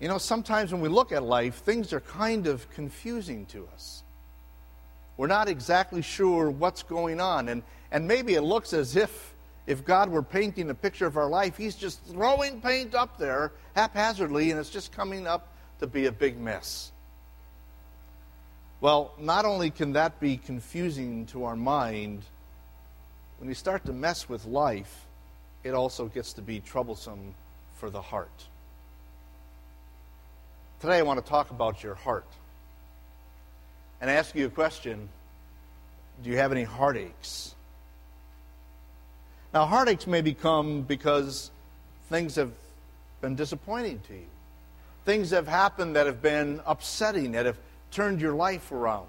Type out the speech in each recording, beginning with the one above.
You know, sometimes when we look at life, things are kind of confusing to us. We're not exactly sure what's going on. And, and maybe it looks as if if God were painting a picture of our life, He's just throwing paint up there haphazardly, and it's just coming up to be a big mess. Well, not only can that be confusing to our mind, when you start to mess with life, it also gets to be troublesome for the heart. Today, I want to talk about your heart and ask you a question Do you have any heartaches? Now, heartaches may become because things have been disappointing to you. Things have happened that have been upsetting, that have turned your life around.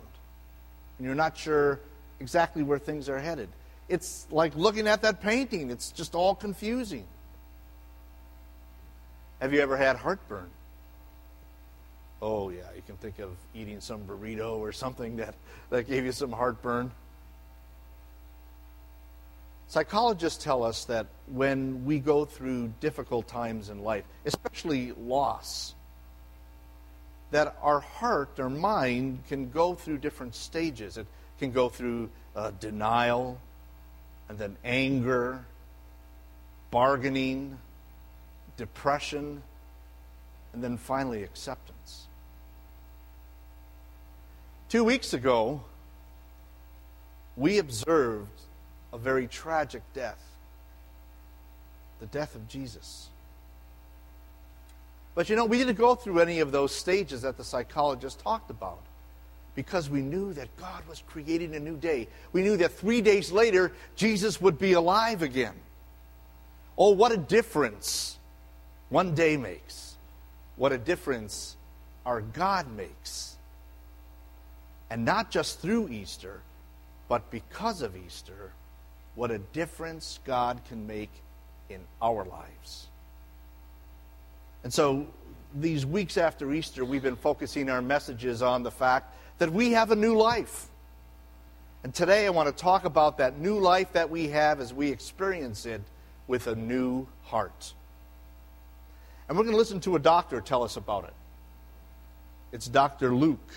And you're not sure exactly where things are headed. It's like looking at that painting, it's just all confusing. Have you ever had heartburn? Oh, yeah, you can think of eating some burrito or something that, that gave you some heartburn. Psychologists tell us that when we go through difficult times in life, especially loss, that our heart, our mind, can go through different stages. It can go through uh, denial, and then anger, bargaining, depression, and then finally acceptance. Two weeks ago, we observed a very tragic death the death of Jesus. But you know, we didn't go through any of those stages that the psychologist talked about because we knew that God was creating a new day. We knew that three days later, Jesus would be alive again. Oh, what a difference one day makes. What a difference our God makes. And not just through Easter, but because of Easter, what a difference God can make in our lives. And so, these weeks after Easter, we've been focusing our messages on the fact that we have a new life. And today, I want to talk about that new life that we have as we experience it with a new heart. And we're going to listen to a doctor tell us about it. It's Dr. Luke.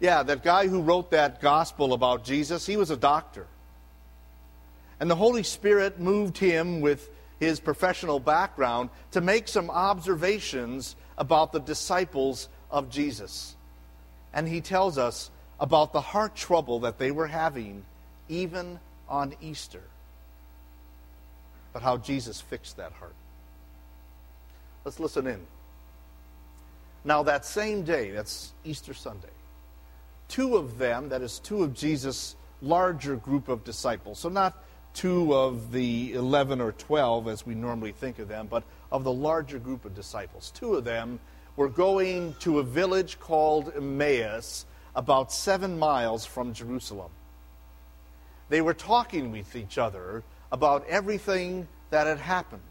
Yeah, that guy who wrote that gospel about Jesus, he was a doctor. And the Holy Spirit moved him with his professional background to make some observations about the disciples of Jesus. And he tells us about the heart trouble that they were having even on Easter, but how Jesus fixed that heart. Let's listen in. Now, that same day, that's Easter Sunday, two of them, that is, two of Jesus' larger group of disciples, so not two of the 11 or 12 as we normally think of them, but of the larger group of disciples. Two of them were going to a village called Emmaus, about seven miles from Jerusalem. They were talking with each other about everything that had happened.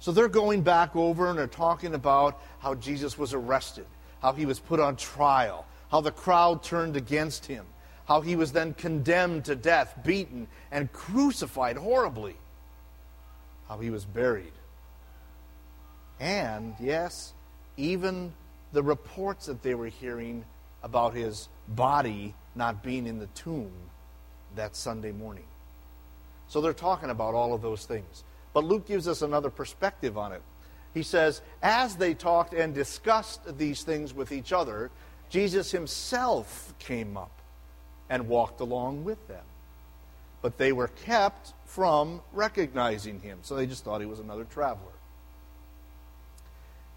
So they're going back over and they're talking about how Jesus was arrested, how he was put on trial, how the crowd turned against him, how he was then condemned to death, beaten, and crucified horribly, how he was buried. And, yes, even the reports that they were hearing about his body not being in the tomb that Sunday morning. So they're talking about all of those things. But Luke gives us another perspective on it. He says, as they talked and discussed these things with each other, Jesus himself came up and walked along with them. But they were kept from recognizing him, so they just thought he was another traveler.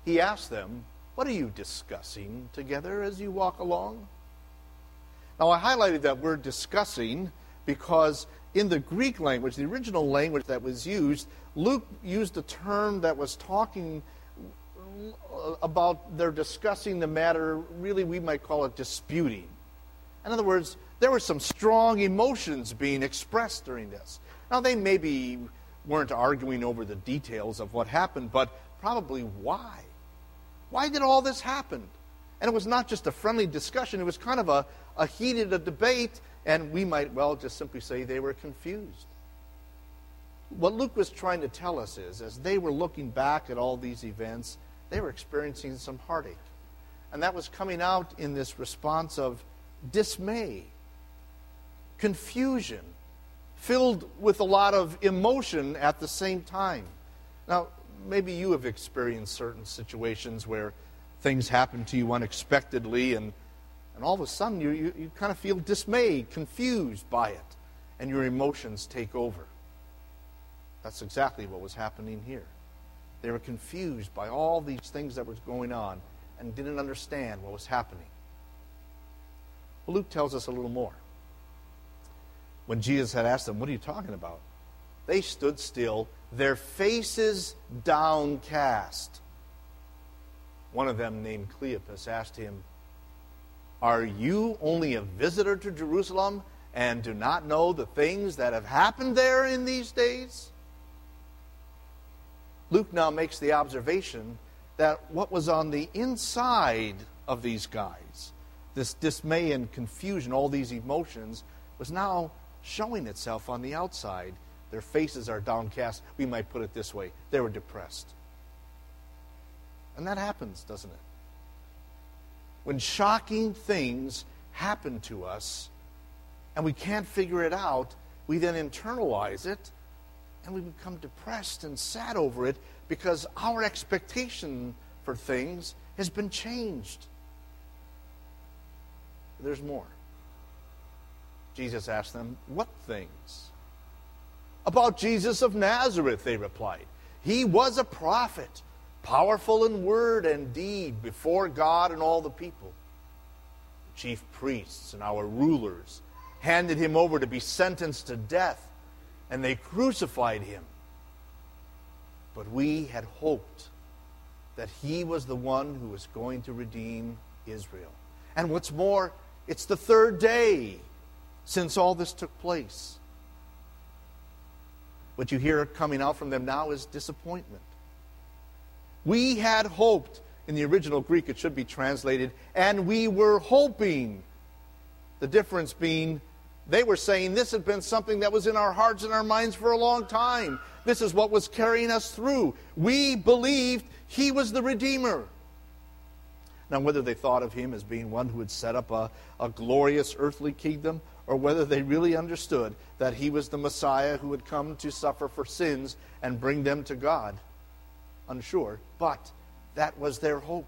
He asked them, What are you discussing together as you walk along? Now, I highlighted that word discussing because in the Greek language, the original language that was used, Luke used a term that was talking Uh, about they're discussing the matter, really, we might call it disputing. In other words, there were some strong emotions being expressed during this. Now, they maybe weren't arguing over the details of what happened, but probably why. Why did all this happen? And it was not just a friendly discussion, it was kind of a, a heated a debate, and we might well just simply say they were confused. What Luke was trying to tell us is, as they were looking back at all these events, they were experiencing some heartache. And that was coming out in this response of dismay, confusion, filled with a lot of emotion at the same time. Now, maybe you have experienced certain situations where things happen to you unexpectedly, and, and all of a sudden you, you, you kind of feel dismayed, confused by it, and your emotions take over. That's exactly what was happening here. They were confused by all these things that was going on and didn't understand what was happening. Well, Luke tells us a little more. When Jesus had asked them, What are you talking about? They stood still, their faces downcast. One of them, named Cleopas, asked him, Are you only a visitor to Jerusalem and do not know the things that have happened there in these days? Luke now makes the observation that what was on the inside of these guys, this dismay and confusion, all these emotions, was now showing itself on the outside. Their faces are downcast. We might put it this way they were depressed. And that happens, doesn't it? When shocking things happen to us and we can't figure it out, we then internalize it and we become depressed and sad over it because our expectation for things has been changed. There's more. Jesus asked them, What things? About Jesus of Nazareth, they replied. He was a prophet, powerful in word and deed before God and all the people. The chief priests and our rulers handed him over to be sentenced to death and they crucified him. But we had hoped that he was the one who was going to redeem Israel. And what's more, it's the third day since all this took place. What you hear coming out from them now is disappointment. We had hoped, in the original Greek it should be translated, and we were hoping. The difference being they were saying this had been something that was in our hearts and our minds for a long time. This is what was carrying us through. We believed he was the Redeemer. Now, whether they thought of him as being one who would set up a, a glorious earthly kingdom, or whether they really understood that he was the Messiah who would come to suffer for sins and bring them to God, unsure. But that was their hope.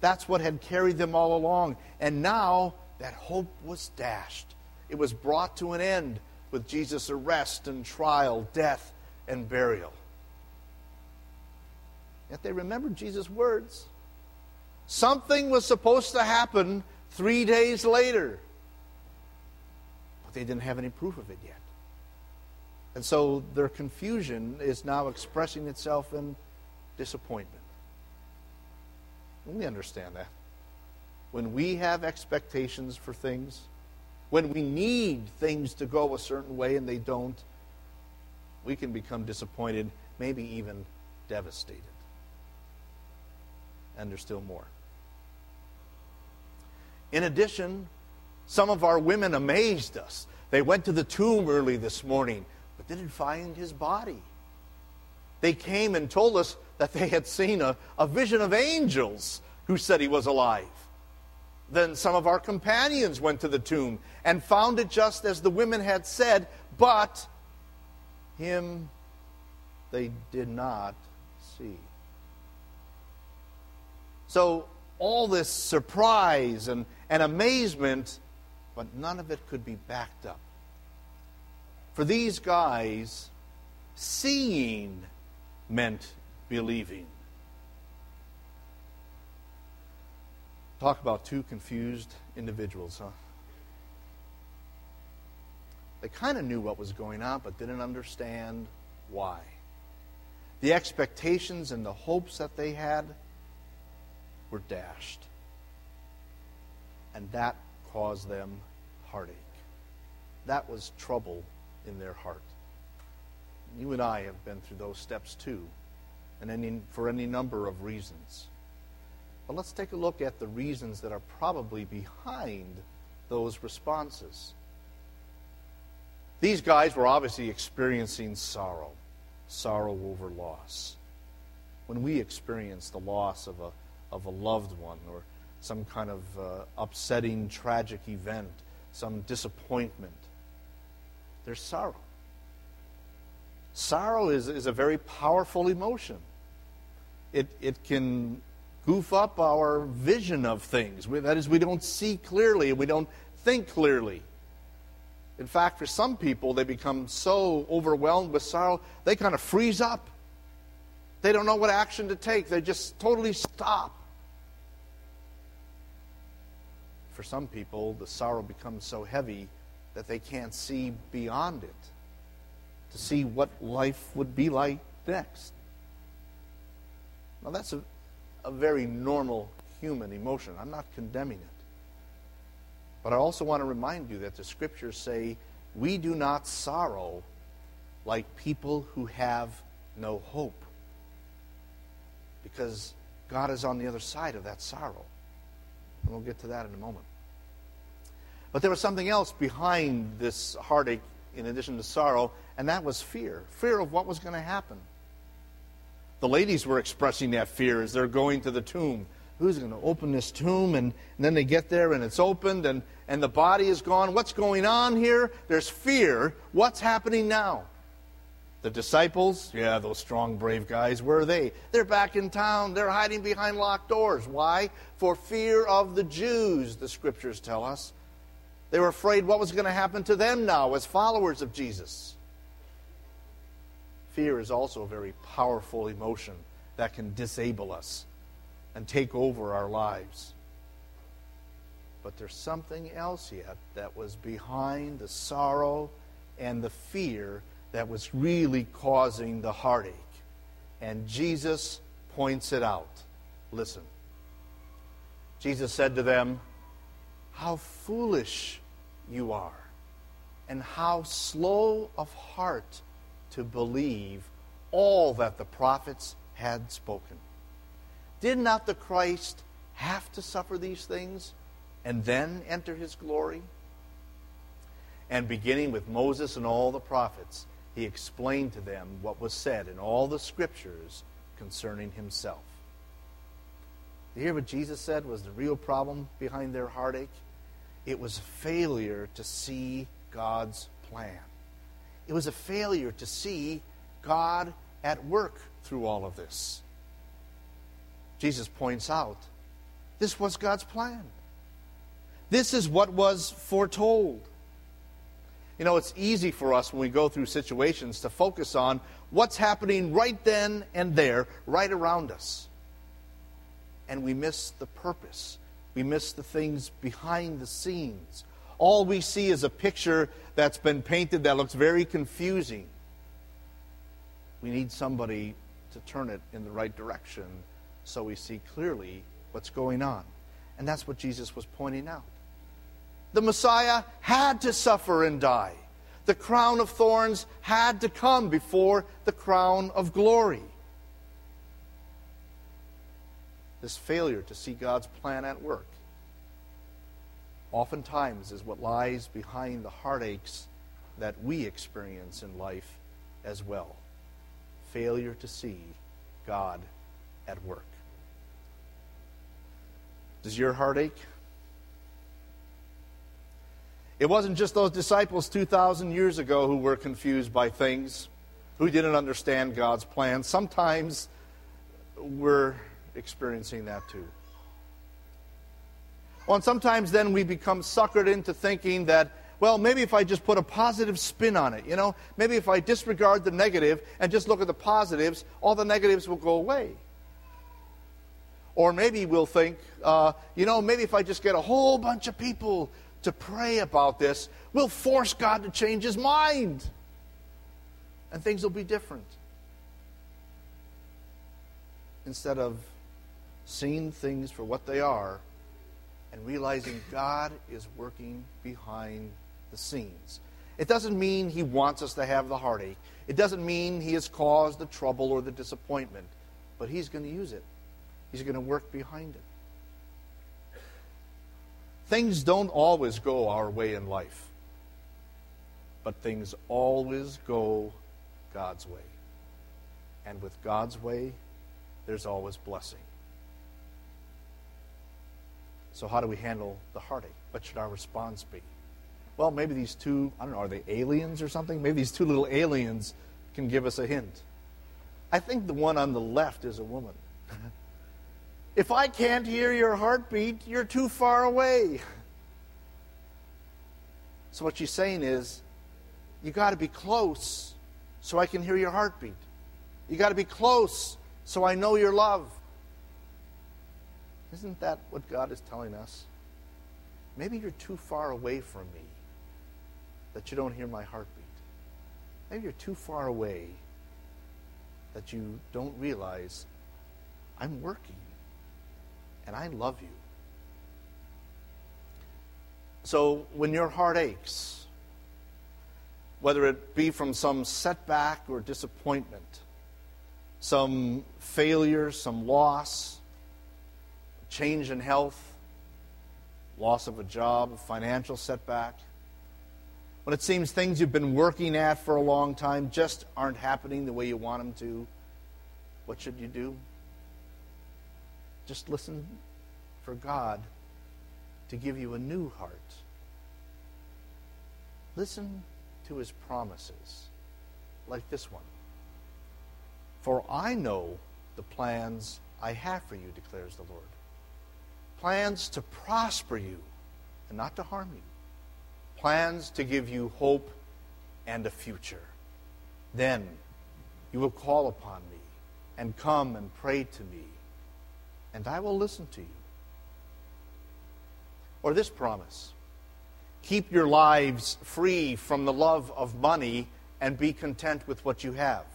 That's what had carried them all along. And now that hope was dashed it was brought to an end with Jesus' arrest and trial, death and burial. Yet they remembered Jesus' words. Something was supposed to happen three days later, but they didn't have any proof of it yet. And so their confusion is now expressing itself in disappointment. And we understand that. When we have expectations for things, when we need things to go a certain way and they don't, we can become disappointed, maybe even devastated. And there's still more. In addition, some of our women amazed us. They went to the tomb early this morning, but didn't find his body. They came and told us that they had seen a, a vision of angels who said he was alive. Then some of our companions went to the tomb and found it just as the women had said, but him they did not see. So, all this surprise and, and amazement, but none of it could be backed up. For these guys, seeing meant believing. Talk about two confused individuals, huh? They kind of knew what was going on, but didn't understand why. The expectations and the hopes that they had were dashed. And that caused them heartache. That was trouble in their heart. You and I have been through those steps too, and any, for any number of reasons. But let's take a look at the reasons that are probably behind those responses. These guys were obviously experiencing sorrow, sorrow over loss. when we experience the loss of a, of a loved one or some kind of uh, upsetting, tragic event, some disappointment. There's sorrow. Sorrow is, is a very powerful emotion. It, it can goof up our vision of things. That is, we don't see clearly, we don't think clearly. In fact, for some people, they become so overwhelmed with sorrow, they kind of freeze up. They don't know what action to take, they just totally stop. For some people, the sorrow becomes so heavy that they can't see beyond it to see what life would be like next. Now, that's a, a very normal human emotion. I'm not condemning it. But I also want to remind you that the scriptures say we do not sorrow like people who have no hope. Because God is on the other side of that sorrow. And we'll get to that in a moment. But there was something else behind this heartache in addition to sorrow, and that was fear fear of what was going to happen. The ladies were expressing that fear as they're going to the tomb. Who's going to open this tomb? And, and then they get there and it's opened and, and the body is gone. What's going on here? There's fear. What's happening now? The disciples, yeah, those strong, brave guys, where are they? They're back in town. They're hiding behind locked doors. Why? For fear of the Jews, the scriptures tell us. They were afraid what was going to happen to them now as followers of Jesus. Fear is also a very powerful emotion that can disable us and take over our lives. But there's something else yet that was behind the sorrow and the fear that was really causing the heartache. And Jesus points it out. Listen. Jesus said to them, How foolish you are, and how slow of heart to believe all that the prophets had spoken. Did not the Christ have to suffer these things and then enter his glory? And beginning with Moses and all the prophets, he explained to them what was said in all the scriptures concerning himself. You hear what Jesus said was the real problem behind their heartache? It was failure to see God's plan. It was a failure to see God at work through all of this. Jesus points out this was God's plan. This is what was foretold. You know, it's easy for us when we go through situations to focus on what's happening right then and there, right around us. And we miss the purpose we miss the things behind the scenes. All we see is a picture that's been painted that looks very confusing. We need somebody to turn it in the right direction so we see clearly what's going on. And that's what Jesus was pointing out. The Messiah had to suffer and die. The crown of thorns had to come before the crown of glory. this failure to see God's plan at work, oftentimes is what lies behind the heartaches that we experience in life as well. Failure to see God at work. Does your heartache? It wasn't just those disciples 2,000 years ago who were confused by things, who didn't understand God's plan. Sometimes we're experiencing that too. Well, and sometimes then we become suckered into thinking that, well, maybe if I just put a positive spin on it, you know, maybe if I disregard the negative and just look at the positives, all the negatives will go away. Or maybe we'll think, uh, you know, maybe if I just get a whole bunch of people to pray about this, we'll force God to change his mind. And things will be different. Instead of seeing things for what they are, and realizing God is working behind the scenes. It doesn't mean He wants us to have the heartache. It doesn't mean He has caused the trouble or the disappointment, but He's going to use it. He's going to work behind it. Things don't always go our way in life, but things always go God's way. And with God's way, there's always blessing. So, how do we handle the heartache? What should our response be? Well, maybe these two, I don't know, are they aliens or something? Maybe these two little aliens can give us a hint. I think the one on the left is a woman. if I can't hear your heartbeat, you're too far away. So, what she's saying is, you got to be close so I can hear your heartbeat. You got to be close so I know your love. Isn't that what God is telling us? Maybe you're too far away from me that you don't hear my heartbeat. Maybe you're too far away that you don't realize I'm working and I love you. So when your heart aches, whether it be from some setback or disappointment, some failure, some loss, change in health, loss of a job, a financial setback, when it seems things you've been working at for a long time just aren't happening the way you want them to, what should you do? Just listen for God to give you a new heart. Listen to his promises, like this one. For I know the plans I have for you, declares the Lord. Plans to prosper you and not to harm you. Plans to give you hope and a future. Then you will call upon me and come and pray to me, and I will listen to you. Or this promise keep your lives free from the love of money and be content with what you have.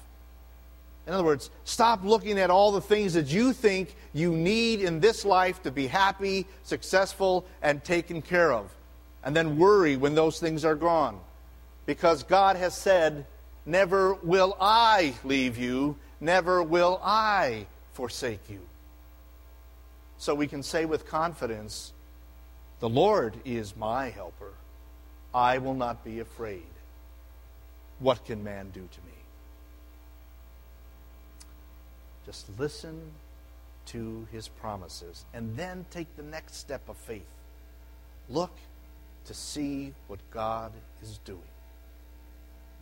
In other words, stop looking at all the things that you think you need in this life to be happy, successful, and taken care of. And then worry when those things are gone. Because God has said, Never will I leave you, never will I forsake you. So we can say with confidence, The Lord is my helper. I will not be afraid. What can man do to me? Just listen to his promises and then take the next step of faith. Look to see what God is doing.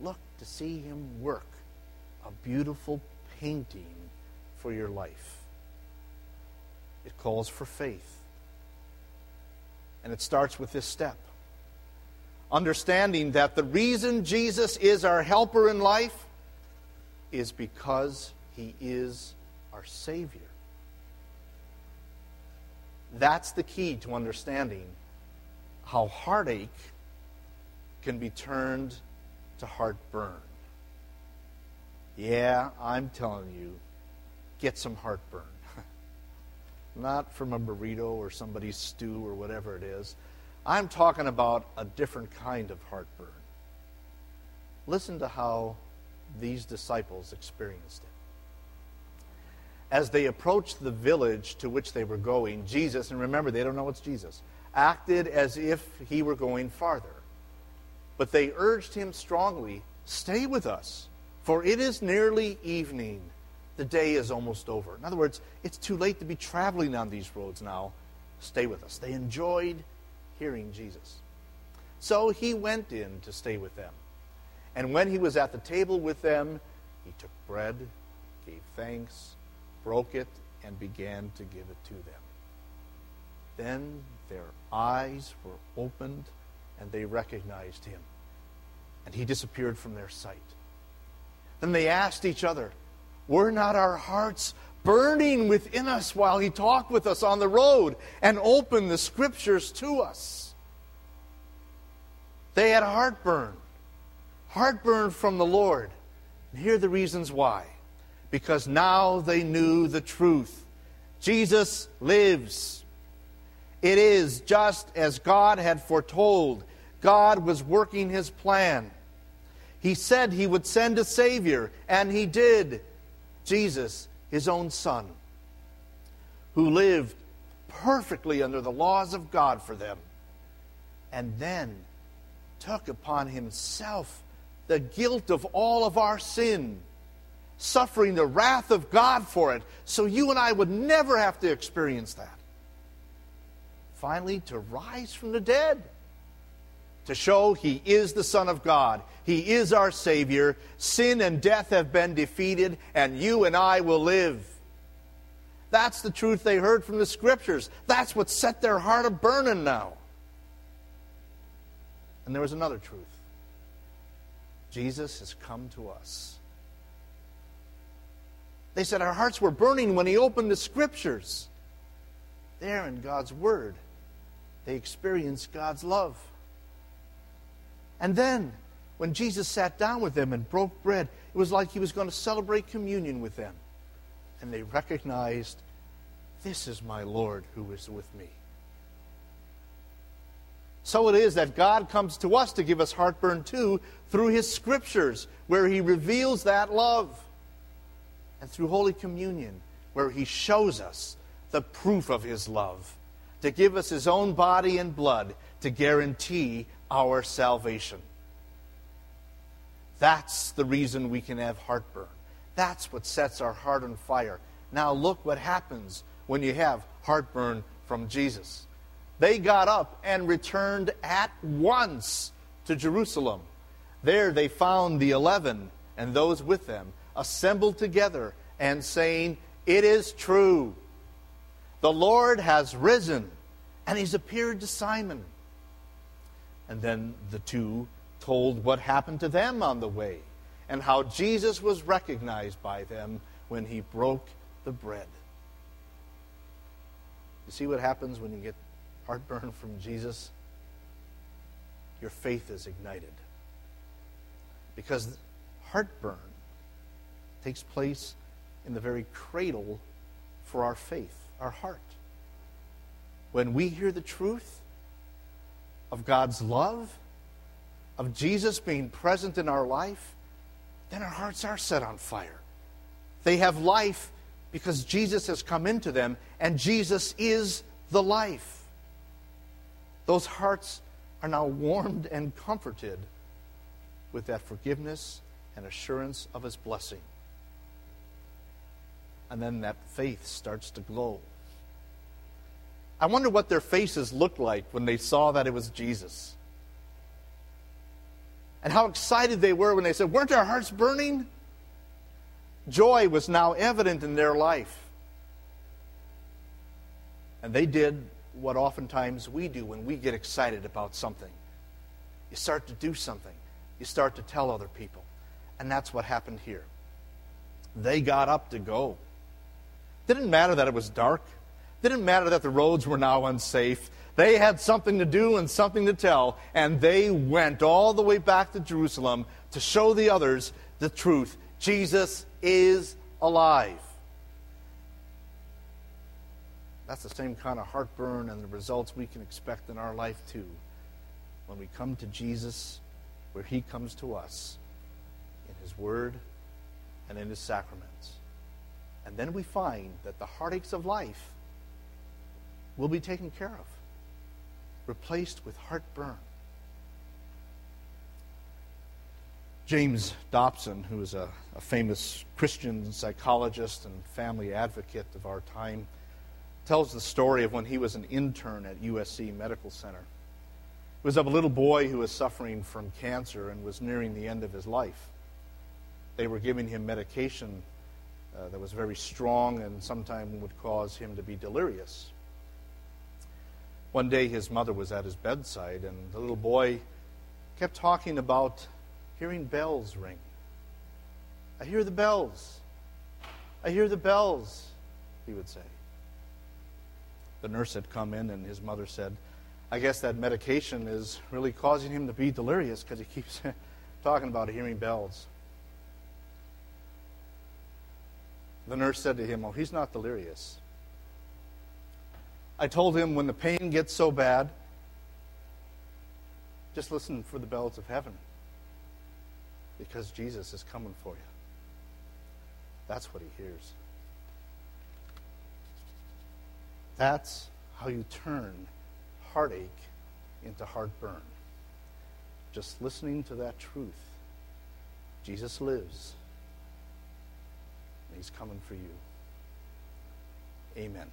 Look to see him work a beautiful painting for your life. It calls for faith. And it starts with this step understanding that the reason Jesus is our helper in life is because he is our Savior. That's the key to understanding how heartache can be turned to heartburn. Yeah, I'm telling you, get some heartburn. Not from a burrito or somebody's stew or whatever it is. I'm talking about a different kind of heartburn. Listen to how these disciples experienced it as they approached the village to which they were going, Jesus, and remember, they don't know it's Jesus, acted as if he were going farther. But they urged him strongly, Stay with us, for it is nearly evening. The day is almost over. In other words, it's too late to be traveling on these roads now. Stay with us. They enjoyed hearing Jesus. So he went in to stay with them. And when he was at the table with them, he took bread, gave thanks, broke it, and began to give it to them. Then their eyes were opened and they recognized him. And he disappeared from their sight. Then they asked each other, Were not our hearts burning within us while he talked with us on the road and opened the scriptures to us? They had heartburn, heartburn from the Lord. And here are the reasons why because now they knew the truth. Jesus lives. It is just as God had foretold. God was working his plan. He said he would send a Savior, and he did. Jesus, his own Son, who lived perfectly under the laws of God for them, and then took upon himself the guilt of all of our sin suffering the wrath of God for it, so you and I would never have to experience that. Finally, to rise from the dead, to show He is the Son of God, He is our Savior, sin and death have been defeated, and you and I will live. That's the truth they heard from the Scriptures. That's what set their heart a burning now. And there was another truth Jesus has come to us. They said our hearts were burning when he opened the scriptures. There in God's Word, they experienced God's love. And then, when Jesus sat down with them and broke bread, it was like he was going to celebrate communion with them. And they recognized, This is my Lord who is with me. So it is that God comes to us to give us heartburn too through his scriptures, where he reveals that love and through Holy Communion, where He shows us the proof of His love, to give us His own body and blood to guarantee our salvation. That's the reason we can have heartburn. That's what sets our heart on fire. Now, look what happens when you have heartburn from Jesus. They got up and returned at once to Jerusalem. There they found the eleven and those with them assembled together and saying, It is true. The Lord has risen, and he's appeared to Simon. And then the two told what happened to them on the way and how Jesus was recognized by them when he broke the bread. You see what happens when you get heartburn from Jesus? Your faith is ignited. Because heartburn takes place in the very cradle for our faith, our heart. When we hear the truth of God's love, of Jesus being present in our life, then our hearts are set on fire. They have life because Jesus has come into them, and Jesus is the life. Those hearts are now warmed and comforted with that forgiveness and assurance of His blessing and then that faith starts to glow. I wonder what their faces looked like when they saw that it was Jesus. And how excited they were when they said, Weren't our hearts burning? Joy was now evident in their life. And they did what oftentimes we do when we get excited about something. You start to do something, you start to tell other people. And that's what happened here. They got up to go. Didn't matter that it was dark. Didn't matter that the roads were now unsafe. They had something to do and something to tell, and they went all the way back to Jerusalem to show the others the truth. Jesus is alive. That's the same kind of heartburn and the results we can expect in our life, too, when we come to Jesus, where He comes to us in His Word and in His sacraments. And then we find that the heartaches of life will be taken care of, replaced with heartburn. James Dobson, who is a, a, famous Christian psychologist and family advocate of our time, tells the story of when he was an intern at USC Medical Center. It was of a little boy who was suffering from cancer and was nearing the end of his life. They were giving him medication uh, that was very strong and sometimes would cause him to be delirious. One day his mother was at his bedside, and the little boy kept talking about hearing bells ring. I hear the bells. I hear the bells, he would say. The nurse had come in, and his mother said, I guess that medication is really causing him to be delirious because he keeps talking about hearing bells. The nurse said to him, Oh, he's not delirious. I told him when the pain gets so bad, just listen for the bells of heaven because Jesus is coming for you. That's what he hears. That's how you turn heartache into heartburn. Just listening to that truth. Jesus lives He's coming for you. Amen.